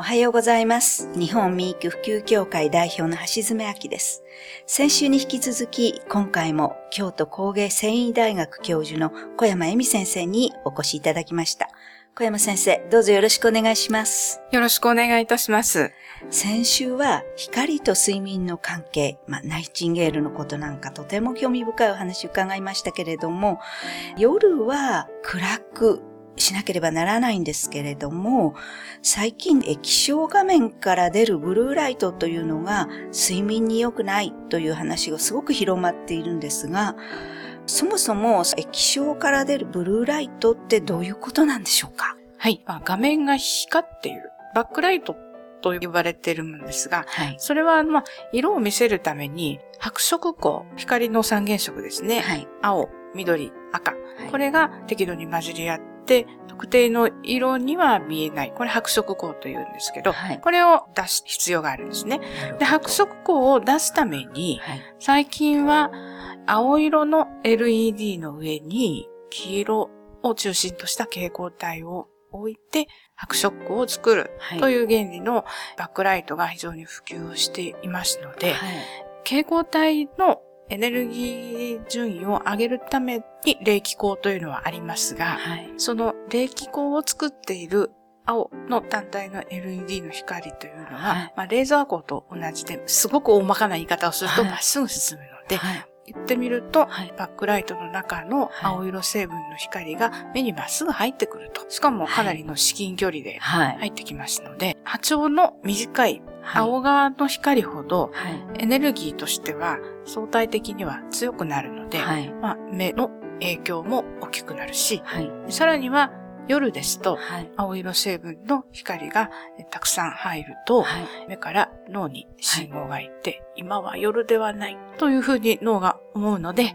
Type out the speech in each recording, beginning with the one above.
おはようございます。日本ミーク普及協会代表の橋爪明です。先週に引き続き、今回も京都工芸繊維大学教授の小山恵美先生にお越しいただきました。小山先生、どうぞよろしくお願いします。よろしくお願いいたします。先週は光と睡眠の関係、まあ、ナイチンゲールのことなんかとても興味深いお話を伺いましたけれども、夜は暗くしなければならないんですけれども、最近液晶画面から出るブルーライトというのが睡眠に良くないという話がすごく広まっているんですが、そもそも液晶から出るブルーライトってどういうことなんでしょうか？はい。まあ、画面が光っている。バックライトと呼ばれているものですが、はい。それは、まあ、色を見せるために、白色光、光の三原色ですね。はい。青、緑、赤。はいこれが適度に混じり合って、特定の色には見えない。これ白色光と言うんですけど、はい。これを出す必要があるんですね。で、白色光を出すために、はい。最近は青色の LED の上に黄色を中心とした蛍光体を置いて白色光を作るはい。という原理のバックライトが非常に普及していますので、はい。蛍光体のエネルギー順位を上げるために冷気光というのはありますが、はい。その冷気光を作っている青の単体の LED の光というのは、はいまあ、レーザー光と同じですごく大まかな言い方をするとはいまっすぐ進むので、はい。言ってみると、はいバックライトの中の青色成分の光が目にまっすぐ入ってくると。しかもかなりの至近距離ではい。入ってきますので、波長の短いはい青側の光ほどはい。エネルギーとしては相対的には強くなるので、はい。まあ、目の影響も大きくなるし、はい。さらには夜ですとはい。青色成分の光がえたくさん入ると、はい。目から脳に信号がいって、今は夜ではないというふうに脳が思うので、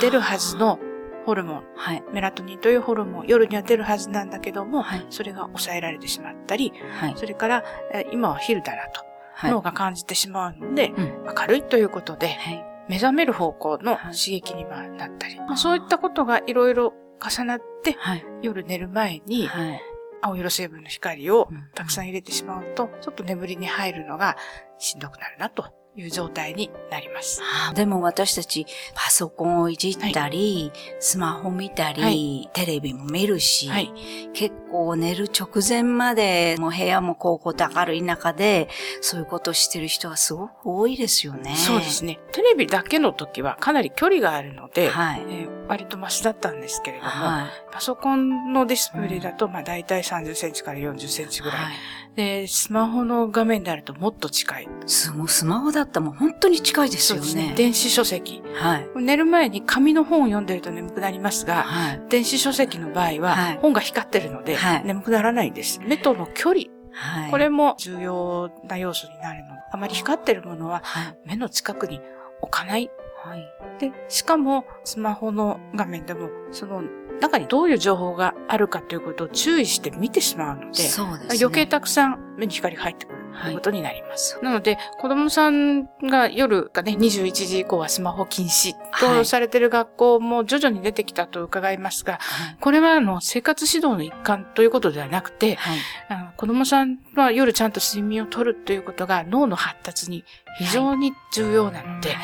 出るはずのホルモン、はい。メラトニンというホルモン、夜には出るはずなんだけども、はいそれが抑えられてしまったり、はい。それからえ今は昼だなとはい。脳が感じてしまうので、うん。明るいということで、はい。目覚める方向のはい刺激にはなったり、まあそういったことがいろいろ重なって、はい。夜寝る前にはい。青色成分の光をうんたくさん入れてしまうと、ちょっと眠りに入るのがしんどくなるなという状態になります。でも私たちパソコンをいじったり、スマホ見たり、はいテレビも見るし、はい結構寝る直前までもう部屋もこうこうと明るい中でそういうことをしてる人はすごく多いですよね。そうですね。テレビだけの時はかなり距離があるので、はい。えー割とマシだったんですけれども、はい。パソコンのディスプレイだと、まあ大体30センチから40センチぐらい。はい。で、スマホの画面であるともっと近い。すもうスマホだったらもう本当に近いですよね。電子書籍。はい。寝る前に紙の本を読んでると眠くなりますが、はい。電子書籍の場合ははい本が光ってるのではい眠くならないんです。目との距離、はい。これも重要な要素になるので、あまり光ってるものははい。目の近くに置かない。はい。で、しかもスマホの画面でも、その中にどういう情報があるかということを注意して見てしまうので、そうですね。余計たくさん目に光が入ってくることになります。なので、子供さんが夜がね、21時以降はスマホ禁止はいとされている学校も徐々に出てきたと伺いますが、はい。これはあの生活指導の一環ということではなくて、はい。あの子供さんは夜ちゃんと睡眠をとるということが脳の発達に非常に重要なので、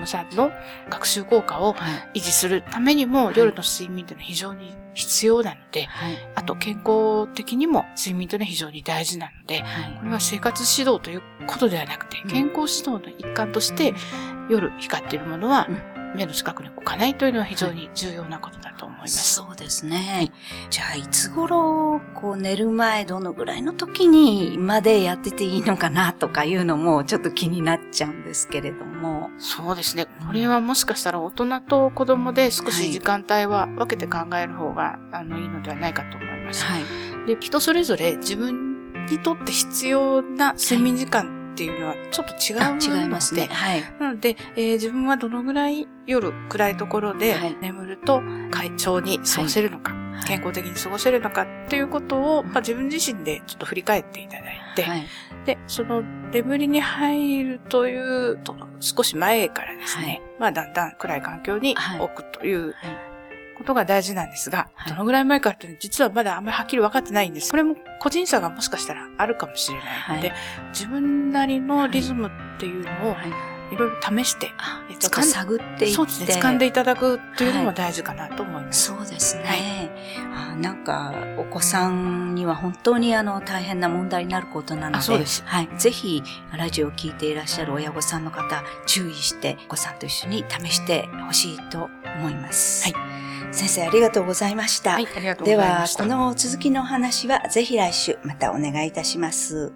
子供さんの学習効果をはい。維持するためにもはい夜の睡眠というのは非常に必要なので、はい。あと健康的にも睡眠というのは非常に大事なので、はいこれは生活指導ということではなくて、健康指導の一環として、夜光っているものは目の近くに置かないというのは非常に重要なことだと思います。そうですね。じゃあ、いつ頃、こう、寝る前、どのぐらいの時に、までやってていいのかな、とかいうのも、ちょっと気になっちゃうんですけれども。そうですね。これはもしかしたら大人と子供で少し時間帯は分けて考える方が、あのいいのではないかと思います。はい。で、人それぞれ自分にとって必要な睡眠時間っていうのはちょっと違うあので、違いますね。はい。なので、えー自分はどのぐらい夜暗いところではい。眠ると快調に過ごせるのか、健康的に過ごせるのかっていうことを、まあ、自分自身でちょっと振り返っていただいて、はい。で、その眠りに入るというと少し前からですね、まあだんだん暗い環境にはい。置くというはいことが大事なんですが、はいどのぐらい前からって実はまだあんまりはっきり分かってないんです。これも個人差がもしかしたらあるかもしれないので、はい自分なりのリズムっていうのをはい。いろいろ試して、あえっと探っていって。そうですね、掴んでいただくというのも大事かなと思います。そうですね。はあなんか、お子さんには本当にあの、大変な問題になることなので、あそうですはい。ぜひ、ラジオを聞いていらっしゃる親御さんの方、注意して、お子さんと一緒に試してほしいと思います。はい先生、ありがとうございました。はい、ありがとうごではざいまし、た。この続きのお話は、ぜひ来週、またお願いいたします。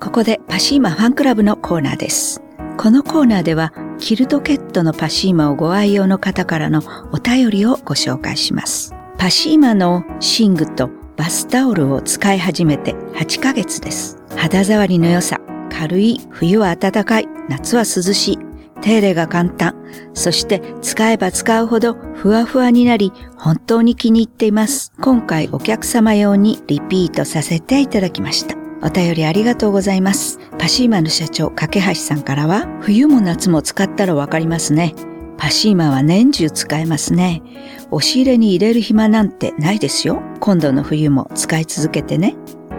ここでパシーマファンクラブのコーナーです。このコーナーでは、キルトケットのパシーマをご愛用の方からのお便りをご紹介します。パシーマの寝具とバスタオルを使い始めて8ヶ月です。肌触りの良さ、軽い、冬は暖かい、夏は涼しい、手入れが簡単、そして使えば使うほどふわふわになり、本当に気に入っています。今回お客様用にリピートさせていただきました。お便りありがとうございます。パシーマの社長、架橋さんからは、冬も夏も使ったらわかりますね。パシーマは年中使えますね。押し入れに入れる暇なんてないですよ。今度の冬も使い続けてね。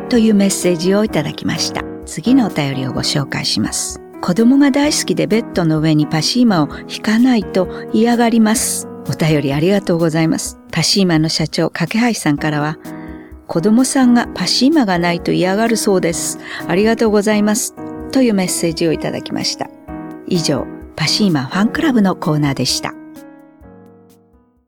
というメッセージをいただきました。次のお便りをご紹介します。子供が大好きでベッドの上にパシーマを引かないと嫌がります。お便りありがとうございます。パシーマの社長、架橋さんからは、子供さんがパシーマがないと嫌がるそうです。ありがとうございます。というメッセージをいただきました。以上、パシーマファンクラブのコーナーでした。